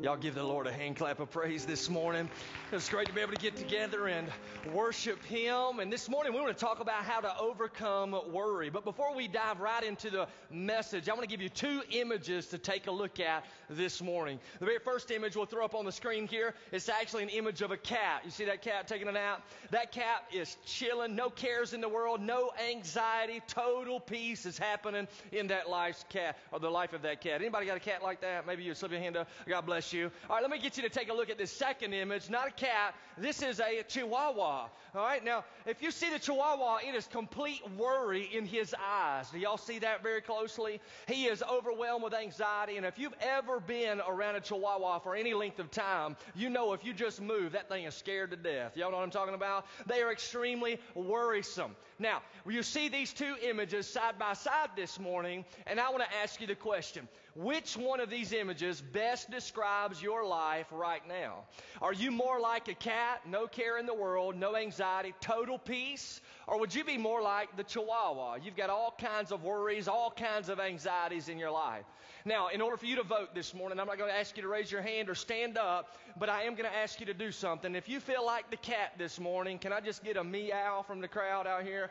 Y'all give the Lord a hand clap of praise this morning. It's great to be able to get together and worship Him. And this morning we want to talk about how to overcome worry. But before we dive right into the message, I want to give you two images to take a look at this morning. The very first image we'll throw up on the screen here is actually an image of a cat. You see that cat taking a nap? That cat is chilling, no cares in the world, no anxiety, total peace is happening in that life's cat or the life of that cat. Anybody got a cat like that? Maybe you slip your hand up. God bless bless you. All right, let me get you to take a look at this second image. Not a cat. This is a chihuahua. All right, now, if you see the chihuahua, it is complete worry in his eyes. Do y'all see that very closely? He is overwhelmed with anxiety. And if you've ever been around a chihuahua for any length of time, you know if you just move, that thing is scared to death. Y'all know what I'm talking about? They are extremely worrisome. Now, you see these two images side by side this morning, and I want to ask you the question which one of these images best describes your life right now? Are you more like a cat, no care in the world, no anxiety, total peace? Or would you be more like the chihuahua? You've got all kinds of worries, all kinds of anxieties in your life. Now, in order for you to vote this morning, I'm not going to ask you to raise your hand or stand up, but I am going to ask you to do something. If you feel like the cat this morning, can I just get a meow from the crowd out here?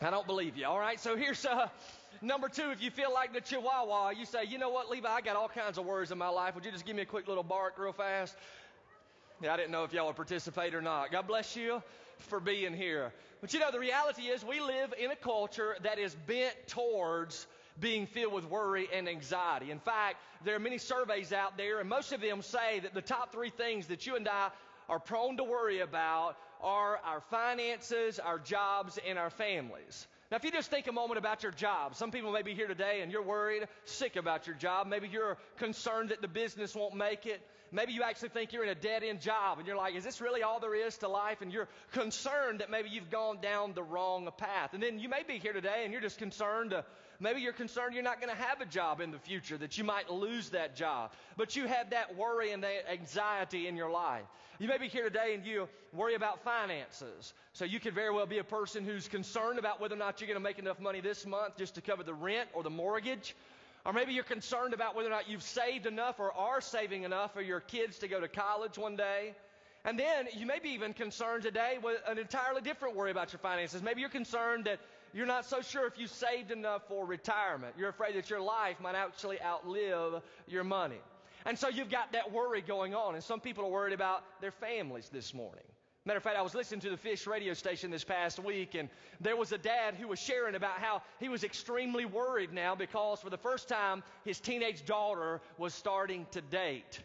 I don't believe you. All right, so here's uh, Number two, if you feel like the chihuahua, you say, you know what, Levi, I got all kinds of worries in my life. Would you just give me a quick little bark real fast? Yeah, I didn't know if y'all would participate or not. God bless you for being here. But you know, the reality is we live in a culture that is bent towards being filled with worry and anxiety. In fact, there are many surveys out there, and most of them say that the top three things that you and I are prone to worry about are our finances, our jobs, and our families. Now, if you just think a moment about your job, some people may be here today and you're worried, sick about your job. Maybe you're concerned that the business won't make it. Maybe you actually think you're in a dead end job and you're like, is this really all there is to life? And you're concerned that maybe you've gone down the wrong path. And then you may be here today and you're just concerned uh, Maybe you're concerned you're not going to have a job in the future, that you might lose that job. But you have that worry and that anxiety in your life. You may be here today and you worry about finances. So you could very well be a person who's concerned about whether or not you're going to make enough money this month just to cover the rent or the mortgage. Or maybe you're concerned about whether or not you've saved enough or are saving enough for your kids to go to college one day. And then you may be even concerned today with an entirely different worry about your finances. Maybe you're concerned that you're not so sure if you saved enough for retirement. You're afraid that your life might actually outlive your money. And so you've got that worry going on. And some people are worried about their families this morning. Matter of fact, I was listening to the Fish radio station this past week, and there was a dad who was sharing about how he was extremely worried now because for the first time his teenage daughter was starting to date.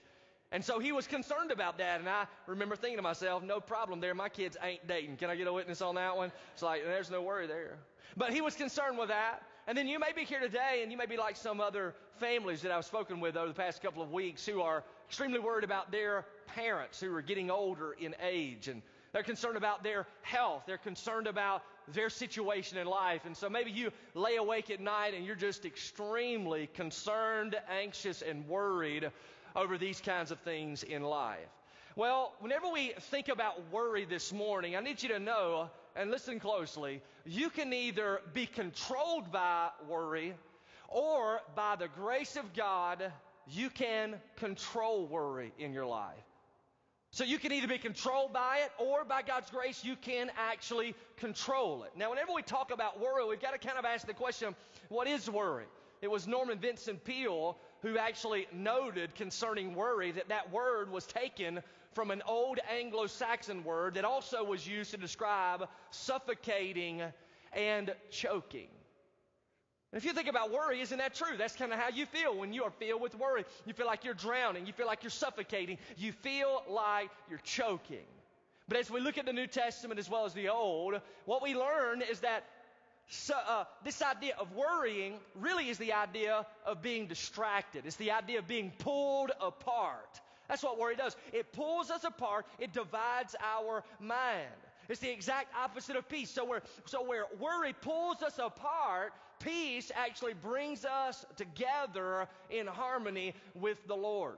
And so he was concerned about that. And I remember thinking to myself, no problem there. My kids ain't dating. Can I get a witness on that one? It's like, there's no worry there. But he was concerned with that. And then you may be here today and you may be like some other families that I've spoken with over the past couple of weeks who are extremely worried about their parents who are getting older in age and they're concerned about their health. They're concerned about their situation in life. And so maybe you lay awake at night and you're just extremely concerned, anxious, and worried over these kinds of things in life. Well, whenever we think about worry this morning, I need you to know, and listen closely, you can either be controlled by worry or by the grace of God, you can control worry in your life. So you can either be controlled by it or by God's grace, you can actually control it. Now, whenever we talk about worry, we've got to kind of ask the question, what is worry? It was Norman Vincent Peale who actually noted concerning worry that that word was taken from an old Anglo Saxon word that also was used to describe suffocating and choking. If you think about worry, isn't that true? That's kind of how you feel when you are filled with worry. You feel like you're drowning. You feel like you're suffocating. You feel like you're choking. But as we look at the New Testament as well as the Old, what we learn is that so, uh, this idea of worrying really is the idea of being distracted. It's the idea of being pulled apart. That's what worry does. It pulls us apart. It divides our mind. It's the exact opposite of peace. So where, so where worry pulls us apart, peace actually brings us together in harmony with the Lord.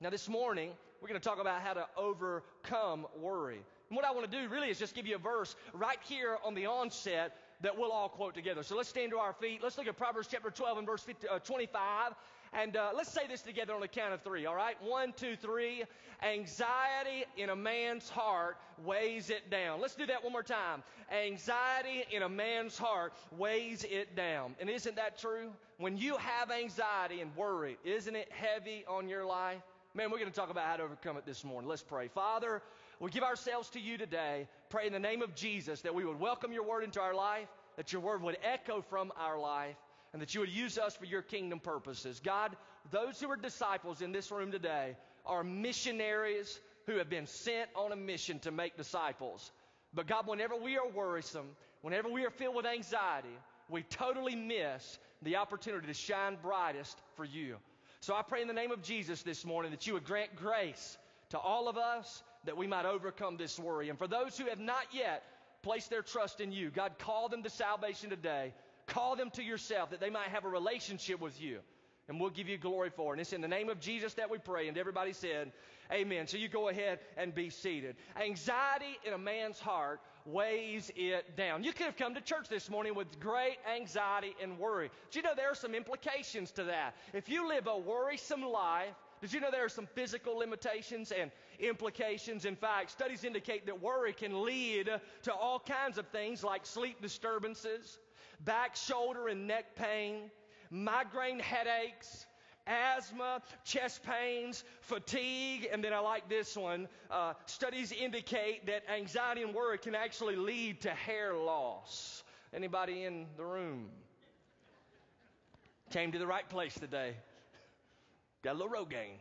Now this morning, we're going to talk about how to overcome worry. And what I want to do really is just give you a verse right here on the onset that we'll all quote together. So let's stand to our feet. Let's look at Proverbs chapter 12 and verse 50, uh, 25. And uh, let's say this together on the count of three, all right? One, two, three. Anxiety in a man's heart weighs it down. Let's do that one more time. Anxiety in a man's heart weighs it down. And isn't that true? When you have anxiety and worry, isn't it heavy on your life? Man, we're going to talk about how to overcome it this morning. Let's pray. Father, we give ourselves to you today. Pray in the name of Jesus that we would welcome your word into our life, that your word would echo from our life, and that you would use us for your kingdom purposes. God, those who are disciples in this room today are missionaries who have been sent on a mission to make disciples. But God, whenever we are worrisome, whenever we are filled with anxiety, we totally miss the opportunity to shine brightest for you. So I pray in the name of Jesus this morning that you would grant grace to all of us that we might overcome this worry. And for those who have not yet placed their trust in you, God, call them to salvation today. Call them to yourself that they might have a relationship with you. And we'll give you glory for it. And it's in the name of Jesus that we pray. And everybody said, Amen. So you go ahead and be seated. Anxiety in a man's heart weighs it down. You could have come to church this morning with great anxiety and worry. But you know there are some implications to that. If you live a worrisome life, did you know there are some physical limitations and implications? In fact, studies indicate that worry can lead to all kinds of things like sleep disturbances, back, shoulder, and neck pain, migraine headaches, asthma, chest pains, fatigue, and then I like this one. Uh, studies indicate that anxiety and worry can actually lead to hair loss. Anybody in the room? Came to the right place today. Got a little Rogaine.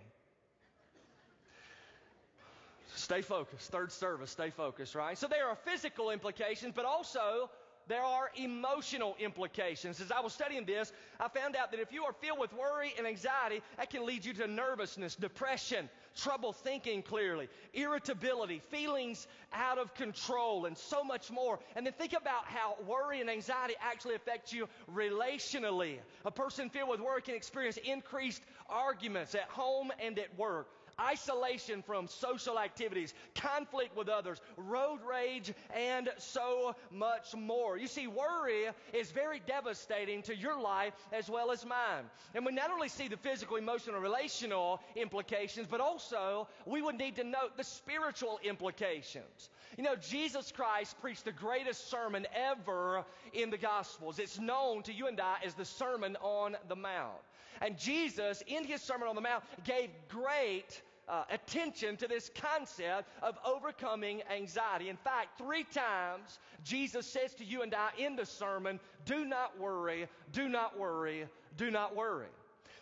Stay focused. Third service, stay focused, right? So there are physical implications, but also there are emotional implications. As I was studying this, I found out that if you are filled with worry and anxiety, that can lead you to nervousness, depression, trouble thinking clearly, irritability, feelings out of control, and so much more. And then think about how worry and anxiety actually affect you relationally. A person filled with worry can experience increased arguments at home and at work isolation from social activities, conflict with others, road rage, and so much more. You see, worry is very devastating to your life as well as mine. And we not only see the physical, emotional, relational implications, but also we would need to note the spiritual implications. You know, Jesus Christ preached the greatest sermon ever in the Gospels. It's known to you and I as the Sermon on the Mount. And Jesus, in his Sermon on the Mount, gave great uh, attention to this concept of overcoming anxiety. In fact, three times Jesus says to you and I in the sermon, do not worry, do not worry, do not worry.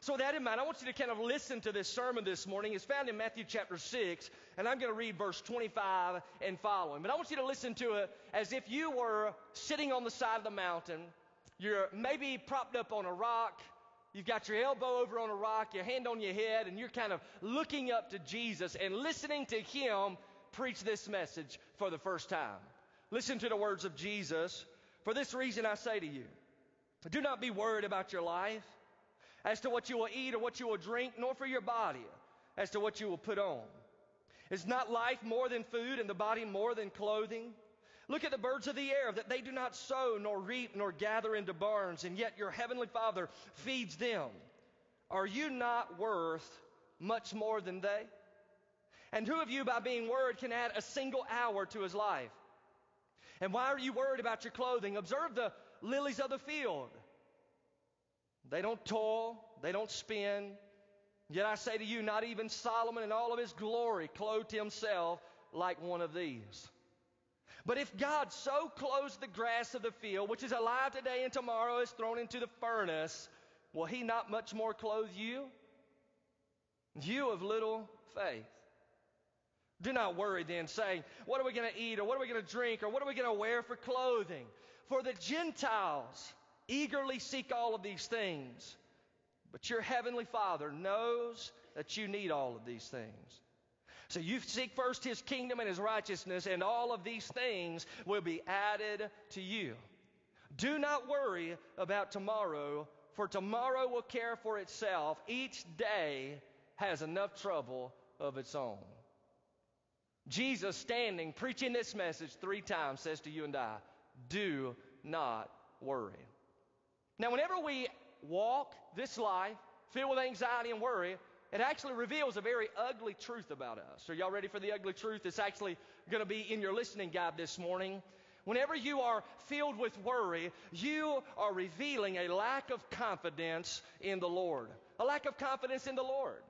So, with that in mind, I want you to kind of listen to this sermon this morning. It's found in Matthew chapter 6, and I'm going to read verse 25 and following. But I want you to listen to it as if you were sitting on the side of the mountain. You're maybe propped up on a rock. You've got your elbow over on a rock, your hand on your head, and you're kind of looking up to Jesus and listening to Him preach this message for the first time. Listen to the words of Jesus. For this reason, I say to you, do not be worried about your life as to what you will eat or what you will drink, nor for your body as to what you will put on. Is not life more than food and the body more than clothing? Look at the birds of the air, that they do not sow, nor reap, nor gather into barns, and yet your heavenly Father feeds them. Are you not worth much more than they? And who of you, by being worried, can add a single hour to his life? And why are you worried about your clothing? Observe the lilies of the field. They don't toil, they don't spin. Yet I say to you, not even Solomon in all of his glory clothed himself like one of these. But if God so clothes the grass of the field, which is alive today and tomorrow is thrown into the furnace, will he not much more clothe you? You of little faith. Do not worry then, saying, What are we going to eat, or what are we going to drink, or what are we going to wear for clothing? For the Gentiles eagerly seek all of these things. But your heavenly Father knows that you need all of these things. So you seek first his kingdom and his righteousness, and all of these things will be added to you. Do not worry about tomorrow, for tomorrow will care for itself. Each day has enough trouble of its own. Jesus, standing, preaching this message three times, says to you and I, Do not worry. Now, whenever we walk this life filled with anxiety and worry, it actually reveals a very ugly truth about us. Are y'all ready for the ugly truth? It's actually going to be in your listening guide this morning. Whenever you are filled with worry, you are revealing a lack of confidence in the Lord. A lack of confidence in the Lord.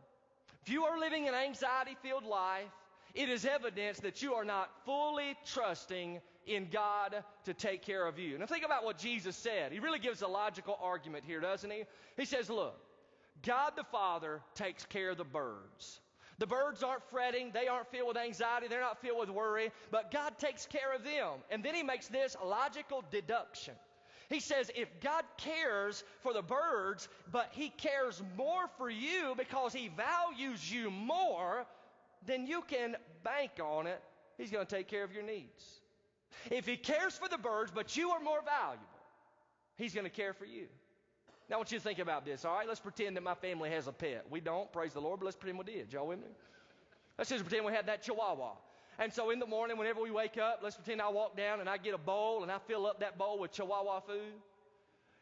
If you are living an anxiety filled life, it is evidence that you are not fully trusting in God to take care of you. Now, think about what Jesus said. He really gives a logical argument here, doesn't he? He says, Look, God the Father takes care of the birds. The birds aren't fretting, they aren't filled with anxiety, they're not filled with worry, but God takes care of them. And then he makes this logical deduction. He says, if God cares for the birds, but He cares more for you because He values you more, then you can bank on it. He's going to take care of your needs. If He cares for the birds, but you are more valuable, He's going to care for you. Now, I want you to think about this, all right? Let's pretend that my family has a pet. We don't, praise the Lord, but let's pretend we did. Y'all with me? Let's just pretend we had that chihuahua. And so in the morning, whenever we wake up, let's pretend I walk down and I get a bowl and I fill up that bowl with chihuahua food.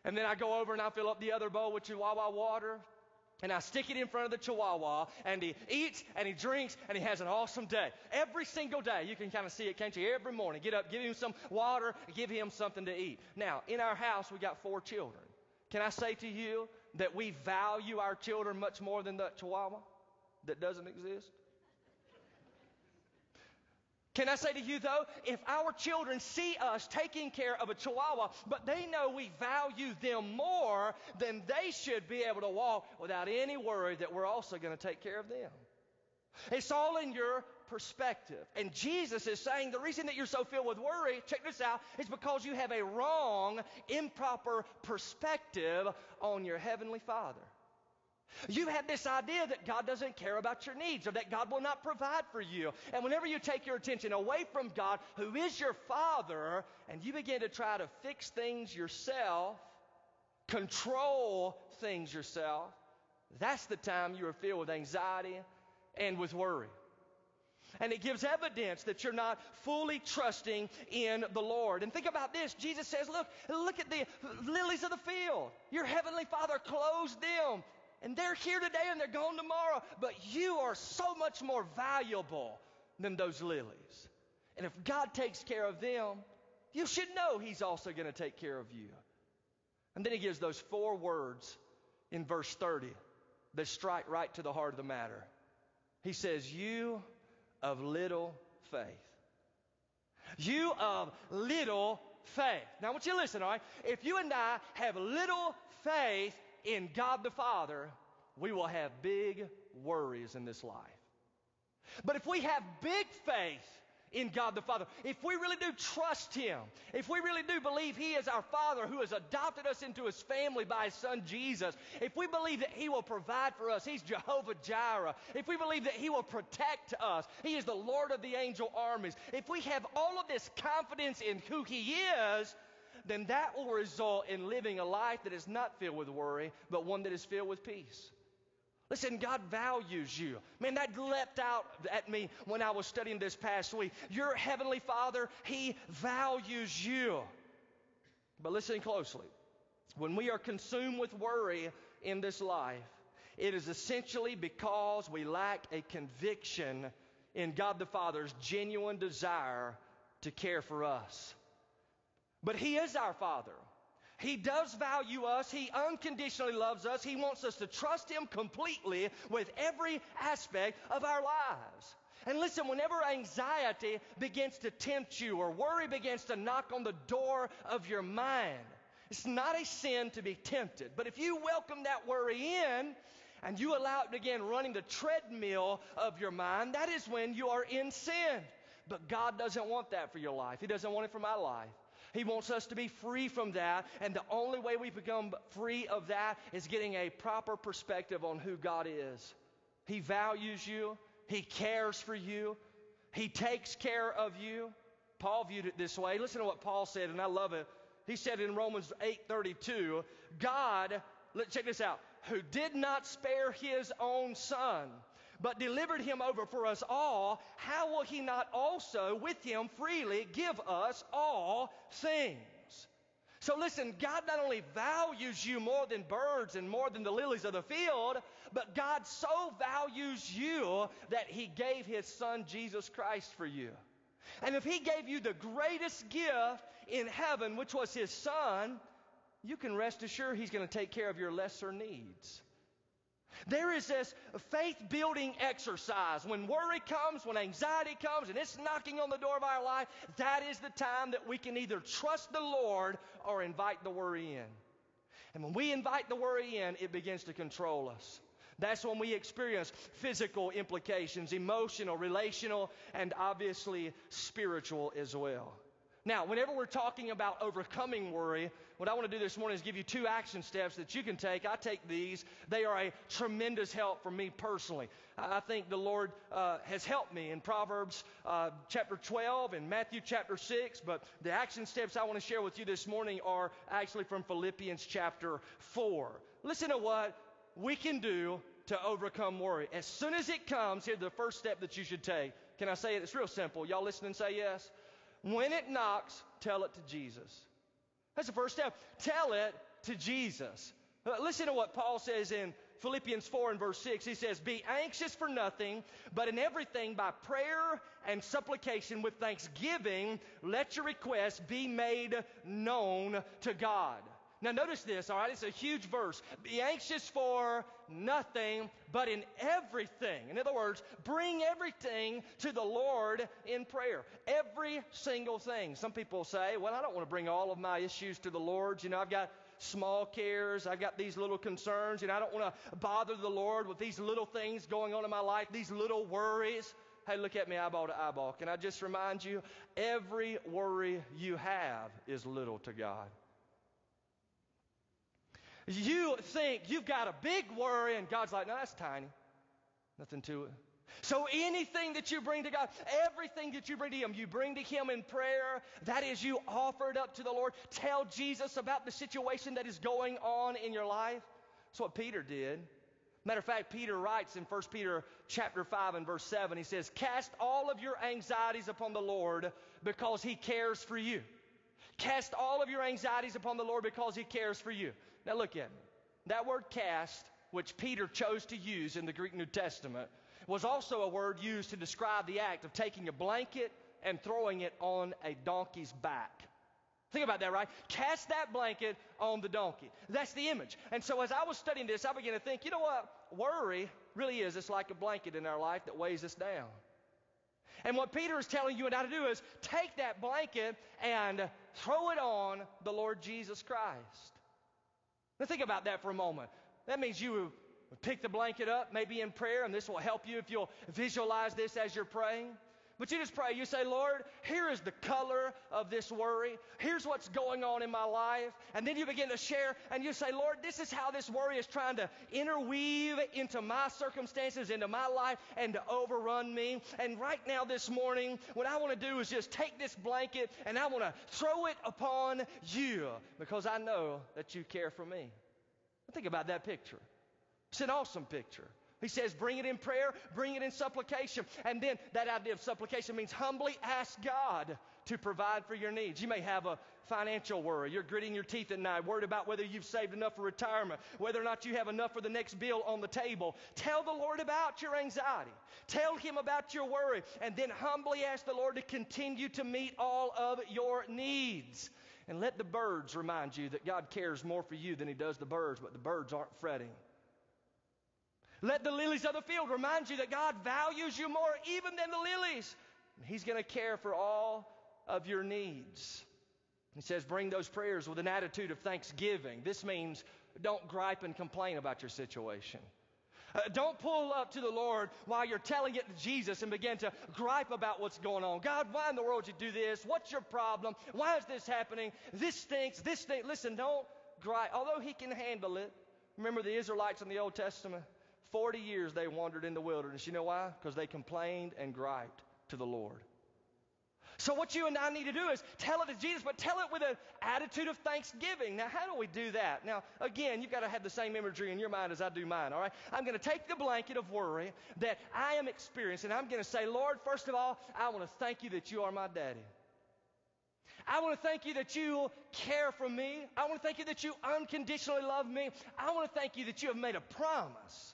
And then I go over and I fill up the other bowl with chihuahua water. And I stick it in front of the chihuahua, and he eats and he drinks and he has an awesome day. Every single day, you can kind of see it, can't you? Every morning, get up, give him some water, give him something to eat. Now, in our house, we got four children. Can I say to you that we value our children much more than that chihuahua that doesn't exist? Can I say to you though, if our children see us taking care of a chihuahua, but they know we value them more, then they should be able to walk without any worry that we're also going to take care of them. It's all in your perspective. And Jesus is saying the reason that you're so filled with worry, check this out, is because you have a wrong, improper perspective on your Heavenly Father. You have this idea that God doesn't care about your needs or that God will not provide for you. And whenever you take your attention away from God, who is your Father, and you begin to try to fix things yourself, control things yourself, that's the time you are filled with anxiety and with worry. And it gives evidence that you're not fully trusting in the Lord. And think about this. Jesus says, look, look at the lilies of the field. Your heavenly Father clothes them. And they're here today and they're gone tomorrow. But you are so much more valuable than those lilies. And if God takes care of them, you should know He's also going to take care of you. And then He gives those four words in verse 30 that strike right to the heart of the matter. He says, You of little faith. You of little faith. Now, I want you to listen, all right? If you and I have little faith in God the Father, we will have big worries in this life. But if we have big faith in God the Father, if we really do trust Him, if we really do believe He is our Father who has adopted us into His family by His Son Jesus, if we believe that He will provide for us, He's Jehovah Jireh, if we believe that He will protect us, He is the Lord of the angel armies, if we have all of this confidence in who He is, then that will result in living a life that is not filled with worry, but one that is filled with peace. Listen, God values you. Man, that leapt out at me when I was studying this past week. Your Heavenly Father, He values you. But listen closely. When we are consumed with worry in this life, it is essentially because we lack a conviction in God the Father's genuine desire to care for us. But He is our Father. He does value us. He unconditionally loves us. He wants us to trust Him completely with every aspect of our lives. And listen, whenever anxiety begins to tempt you or worry begins to knock on the door of your mind, it's not a sin to be tempted. But if you welcome that worry in, and you allow it to begin running the treadmill of your mind, that is when you are in sin. But God doesn't want that for your life. He doesn't want it for my life. He wants us to be free from that. And the only way we become free of that is getting a proper perspective on who God is. He values you, He cares for you, He takes care of you. Paul viewed it this way. Listen to what Paul said, and I love it. He said in Romans 8:32, God, let's check this out, who did not spare his own son, but delivered him over for us all, how will he not also with him freely give us all things? So listen, God not only values you more than birds and more than the lilies of the field, but God so values you that He gave His Son Jesus Christ for you. And if He gave you the greatest gift in heaven, which was His Son, you can rest assured He's going to take care of your lesser needs. There is this faith building exercise. When worry comes, when anxiety comes, and it's knocking on the door of our life, that is the time that we can either trust the Lord or invite the worry in. And when we invite the worry in, it begins to control us. That's when we experience physical implications, emotional, relational, and obviously spiritual as well. Now, whenever we're talking about overcoming worry, what I want to do this morning is give you two action steps that you can take. I take these. They are a tremendous help for me personally. I think the Lord uh, has helped me in Proverbs uh, chapter 12 and Matthew chapter 6, but the action steps I want to share with you this morning are actually from Philippians chapter 4. Listen to what we can do to overcome worry. As soon as it comes, here's the first step that you should take. Can I say it? It's real simple. Y'all listen and say yes. When it knocks, tell it to Jesus. That's the first step. Tell it to Jesus. Uh, listen to what Paul says in Philippians 4 and verse 6. He says, Be anxious for nothing, but in everything by prayer and supplication with thanksgiving, let your requests be made known to God. Now, notice this, all right? It's a huge verse. Be anxious for nothing, but in everything. In other words, bring everything to the Lord in prayer. Every single thing. Some people say, well, I don't want to bring all of my issues to the Lord. You know, I've got small cares. I've got these little concerns, and I don't want to bother the Lord with these little things going on in my life, these little worries. Hey, look at me eyeball to eyeball. Can I just remind you? Every worry you have is little to God. You think you've got a big worry, and God's like, no, that's tiny. Nothing to it. So anything that you bring to God, everything that you bring to Him, you bring to Him in prayer. That is you offered up to the Lord. Tell Jesus about the situation that is going on in your life. That's what Peter did. Matter of fact, Peter writes in 1 Peter chapter 5 and verse 7, he says, Cast all of your anxieties upon the Lord because He cares for you. Cast all of your anxieties upon the Lord because He cares for you. Now look at me. That word cast, which Peter chose to use in the Greek New Testament, was also a word used to describe the act of taking a blanket and throwing it on a donkey's back. Think about that, right? Cast that blanket on the donkey. That's the image. And so as I was studying this, I began to think, you know what? Worry really is. It's like a blanket in our life that weighs us down. And what Peter is telling you and I to do is take that blanket and throw it on the Lord Jesus Christ. Now, think about that for a moment. That means you pick the blanket up, maybe in prayer, and this will help you if you'll visualize this as you're praying. But you just pray. You say, Lord, here is the color of this worry. Here's what's going on in my life. And then you begin to share and you say, Lord, this is how this worry is trying to interweave into my circumstances, into my life, and to overrun me. And right now, this morning, what I want to do is just take this blanket and I want to throw it upon you because I know that you care for me. Think about that picture. It's an awesome picture. He says, bring it in prayer, bring it in supplication. And then that idea of supplication means humbly ask God to provide for your needs. You may have a financial worry. You're gritting your teeth at night, worried about whether you've saved enough for retirement, whether or not you have enough for the next bill on the table. Tell the Lord about your anxiety. Tell Him about your worry. And then humbly ask the Lord to continue to meet all of your needs. And let the birds remind you that God cares more for you than He does the birds, but the birds aren't fretting. Let the lilies of the field remind you that God values you more even than the lilies. He's going to care for all of your needs. He says, bring those prayers with an attitude of thanksgiving. This means don't gripe and complain about your situation. Uh, don't pull up to the Lord while you're telling it to Jesus and begin to gripe about what's going on. God, why in the world did you do this? What's your problem? Why is this happening? This stinks. This stinks. Listen, don't gripe. Although He can handle it. Remember the Israelites in the Old Testament? 40 years they wandered in the wilderness. You know why? Because they complained and griped to the Lord. So, what you and I need to do is tell it to Jesus, but tell it with an attitude of thanksgiving. Now, how do we do that? Now, again, you've got to have the same imagery in your mind as I do mine, all right? I'm going to take the blanket of worry that I am experiencing, I'm going to say, Lord, first of all, I want to thank you that you are my daddy. I want to thank you that you care for me. I want to thank you that you unconditionally love me. I want to thank you that you have made a promise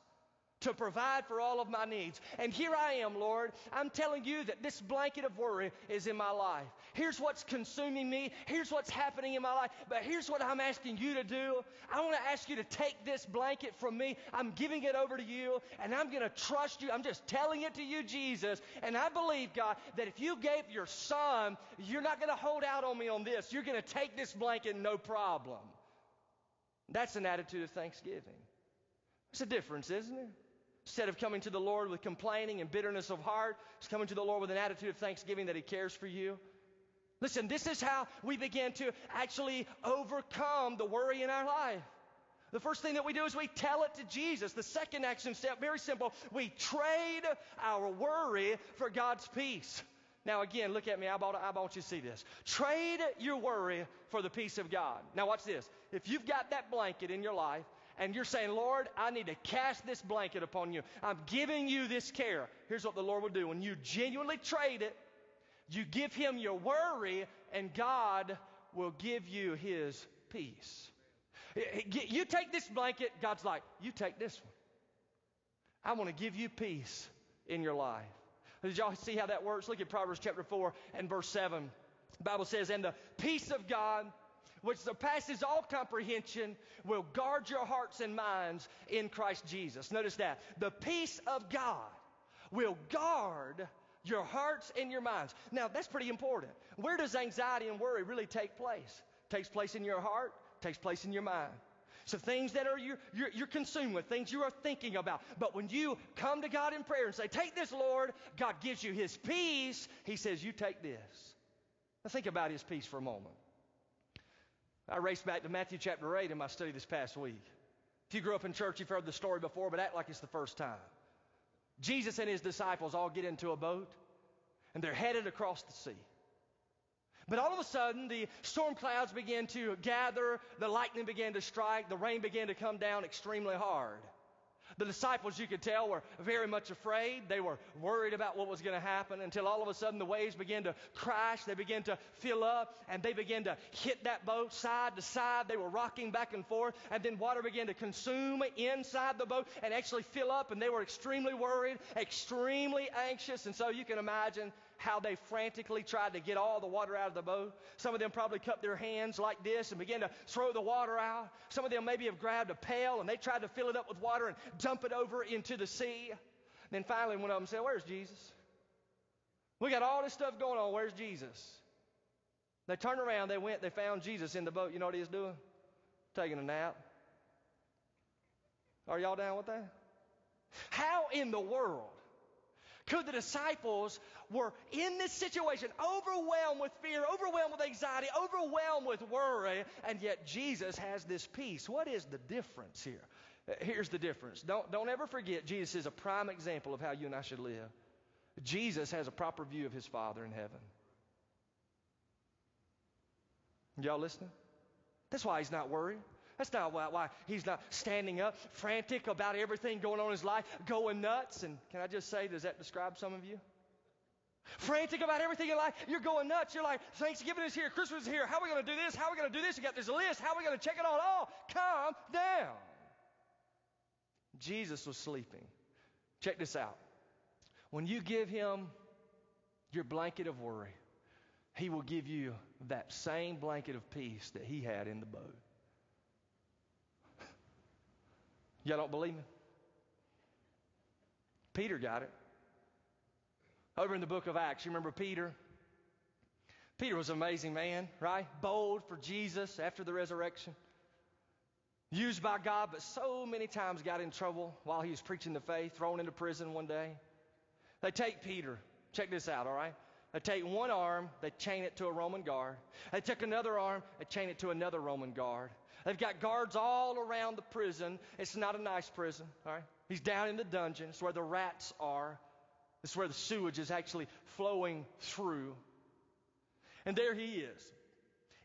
to provide for all of my needs. And here I am, Lord. I'm telling you that this blanket of worry is in my life. Here's what's consuming me. Here's what's happening in my life. But here's what I'm asking you to do. I want to ask you to take this blanket from me. I'm giving it over to you, and I'm going to trust you. I'm just telling it to you, Jesus. And I believe, God, that if you gave your son, you're not going to hold out on me on this. You're going to take this blanket, no problem. That's an attitude of thanksgiving. It's a difference, isn't it? Instead of coming to the Lord with complaining and bitterness of heart, it's coming to the Lord with an attitude of thanksgiving that He cares for you. Listen, this is how we begin to actually overcome the worry in our life. The first thing that we do is we tell it to Jesus. The second action step, very simple. We trade our worry for God's peace. Now, again, look at me. I want, I want you to see this. Trade your worry for the peace of God. Now, watch this. If you've got that blanket in your life and you're saying, Lord, I need to cast this blanket upon you. I'm giving you this care. Here's what the Lord will do. When you genuinely trade it, you give Him your worry, and God will give you His peace. You take this blanket, God's like, you take this one. I want to give you peace in your life. Did y'all see how that works? Look at Proverbs chapter 4 and verse 7. The Bible says, And the peace of God which surpasses all comprehension, will guard your hearts and minds in Christ Jesus. Notice that. The peace of God will guard your hearts and your minds. Now, that's pretty important. Where does anxiety and worry really take place? It takes place in your heart, takes place in your mind. So things that are you're, you're, you're, consumed with, things you are thinking about. But when you come to God in prayer and say, Take this, Lord, God gives you His peace. He says, You take this. Now think about His peace for a moment. I raced back to Matthew chapter 8 in my study this past week. If you grew up in church, you've heard the story before, but act like it's the first time. Jesus and his disciples all get into a boat, and they're headed across the sea. But all of a sudden, the storm clouds began to gather, the lightning began to strike, the rain began to come down extremely hard. The disciples, you could tell, were very much afraid. They were worried about what was going to happen until all of a sudden the waves began to crash. They began to fill up and they began to hit that boat side to side. They were rocking back and forth. And then water began to consume inside the boat and actually fill up. And they were extremely worried, extremely anxious. And so you can imagine how they frantically tried to get all the water out of the boat. Some of them probably cupped their hands like this and began to throw the water out. Some of them maybe have grabbed a pail and they tried to fill it up with water and dump it over into the sea. Then finally, one of them said, Where's Jesus? We got all this stuff going on. Where's Jesus? They turned around, they went, they found Jesus in the boat. You know what he doing? Taking a nap. Are y'all down with that? How in the world could the disciples were in this situation, overwhelmed with fear, overwhelmed with anxiety, overwhelmed with worry, and yet Jesus has this peace. What is the difference here? Here's the difference. Don't, don't ever forget, Jesus is a prime example of how you and I should live. Jesus has a proper view of his Father in heaven. Y'all listening? That's why he's not worried. That's not why, why he's not standing up, frantic about everything going on in his life, going nuts. And can I just say, does that describe some of you? Frantic about everything in life. You're going nuts. You're like, Thanksgiving is here, Christmas is here. How are we going to do this? How are we going to do this? You got this list. How are we going to check it all? Oh, calm down. Jesus was sleeping. Check this out. When you give him your blanket of worry, he will give you that same blanket of peace that he had in the boat. Y'all don't believe me? Peter got it. Over in the book of Acts, you remember Peter? Peter was an amazing man, right? Bold for Jesus after the resurrection. Used by God, but so many times got in trouble while he was preaching the faith, thrown into prison one day. They take Peter. Check this out, all right? They take one arm, they chain it to a Roman guard. They take another arm, they chain it to another Roman guard. They've got guards all around the prison. It's not a nice prison, all right? He's down in the dungeon. It's where the rats are. It's where the sewage is actually flowing through. And there he is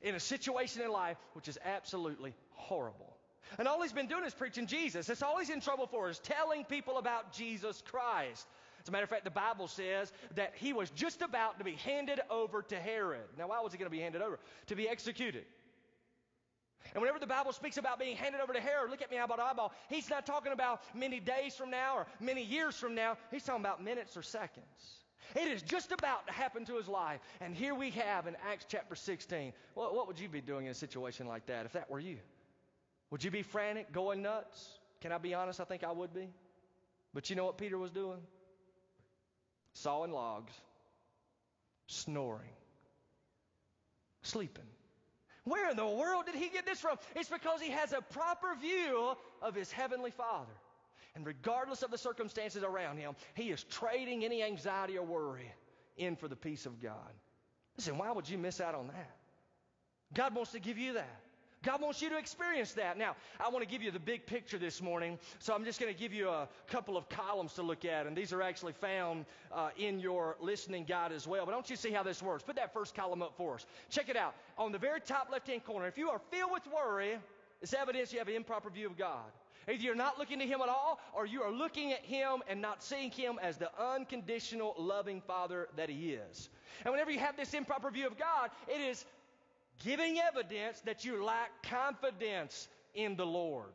in a situation in life which is absolutely horrible. And all he's been doing is preaching Jesus. That's all he's in trouble for is telling people about Jesus Christ. As a matter of fact, the Bible says that he was just about to be handed over to Herod. Now, why was he going to be handed over? To be executed. And whenever the Bible speaks about being handed over to Herod, look at me eyeball to eyeball. He's not talking about many days from now or many years from now. He's talking about minutes or seconds. It is just about to happen to his life. And here we have in Acts chapter 16. What, what would you be doing in a situation like that if that were you? Would you be frantic, going nuts? Can I be honest? I think I would be. But you know what Peter was doing? Sawing logs, snoring, sleeping. Where in the world did he get this from? It's because he has a proper view of his heavenly Father. And regardless of the circumstances around him, he is trading any anxiety or worry in for the peace of God. Listen, why would you miss out on that? God wants to give you that. God wants you to experience that. Now, I want to give you the big picture this morning, so I'm just going to give you a couple of columns to look at, and these are actually found uh, in your listening guide as well. But don't you see how this works? Put that first column up for us. Check it out. On the very top left hand corner, if you are filled with worry, it's evidence you have an improper view of God. Either you're not looking to Him at all, or you are looking at Him and not seeing Him as the unconditional, loving Father that He is. And whenever you have this improper view of God, it is giving evidence that you lack confidence in the Lord.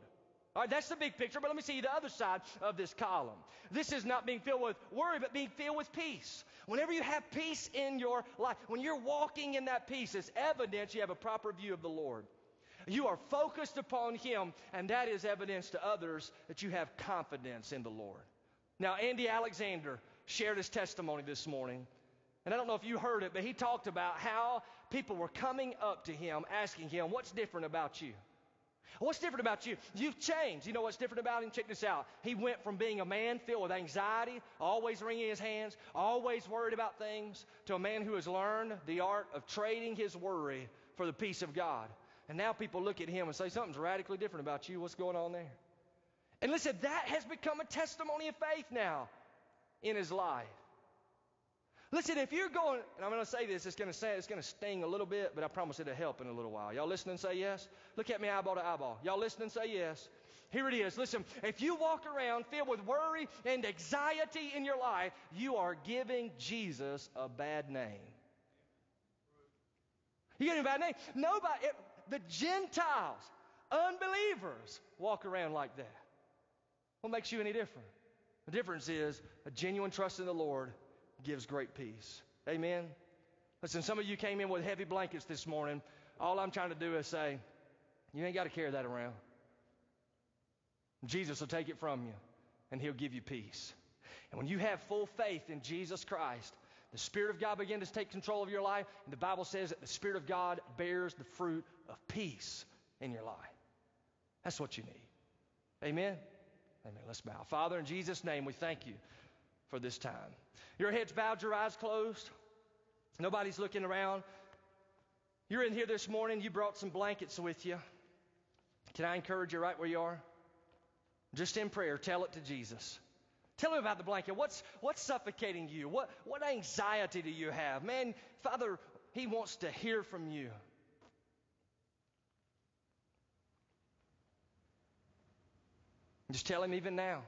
All right, that's the big picture, but let me see the other side of this column. This is not being filled with worry, but being filled with peace. Whenever you have peace in your life, when you're walking in that peace, it's evidence you have a proper view of the Lord. You are focused upon Him, and that is evidence to others that you have confidence in the Lord. Now, Andy Alexander shared his testimony this morning. And I don't know if you heard it, but he talked about how people were coming up to him asking him, What's different about you? What's different about you? You've changed. You know what's different about him? Check this out. He went from being a man filled with anxiety, always wringing his hands, always worried about things, to a man who has learned the art of trading his worry for the peace of God. And now people look at him and say, Something's radically different about you. What's going on there? And listen, that has become a testimony of faith now in his life. Listen, if you're going, and I'm going to say this, it's going to say, it's going to sting a little bit, but I promise it'll help in a little while. Y'all listen and say yes? Look at me eyeball to eyeball. Y'all listen and say yes. Here it is. Listen, if you walk around filled with worry and anxiety in your life, you are giving Jesus a bad name. You get a bad name? Nobody, it, the Gentiles, unbelievers, walk around like that. What makes you any different? The difference is a genuine trust in the Lord gives great peace. Amen? Listen, some of you came in with heavy blankets this morning. All I'm trying to do is say, you ain't got to carry that around. Jesus will take it from you, and He'll give you peace. And when you have full faith in Jesus Christ, the Spirit of God begins to take control of your life, and the Bible says that the Spirit of God bears the fruit of peace in your life. That's what you need. Amen? Amen. Let's bow. Father, in Jesus' name, we thank you for this time. Your head's bowed, your eyes closed. Nobody's looking around. You're in here this morning, you brought some blankets with you. Can I encourage you right where you are? Just in prayer, tell it to Jesus. Tell him about the blanket. What's, what's suffocating you? What, what anxiety do you have? Man, Father, He wants to hear from you. Just tell Him even now.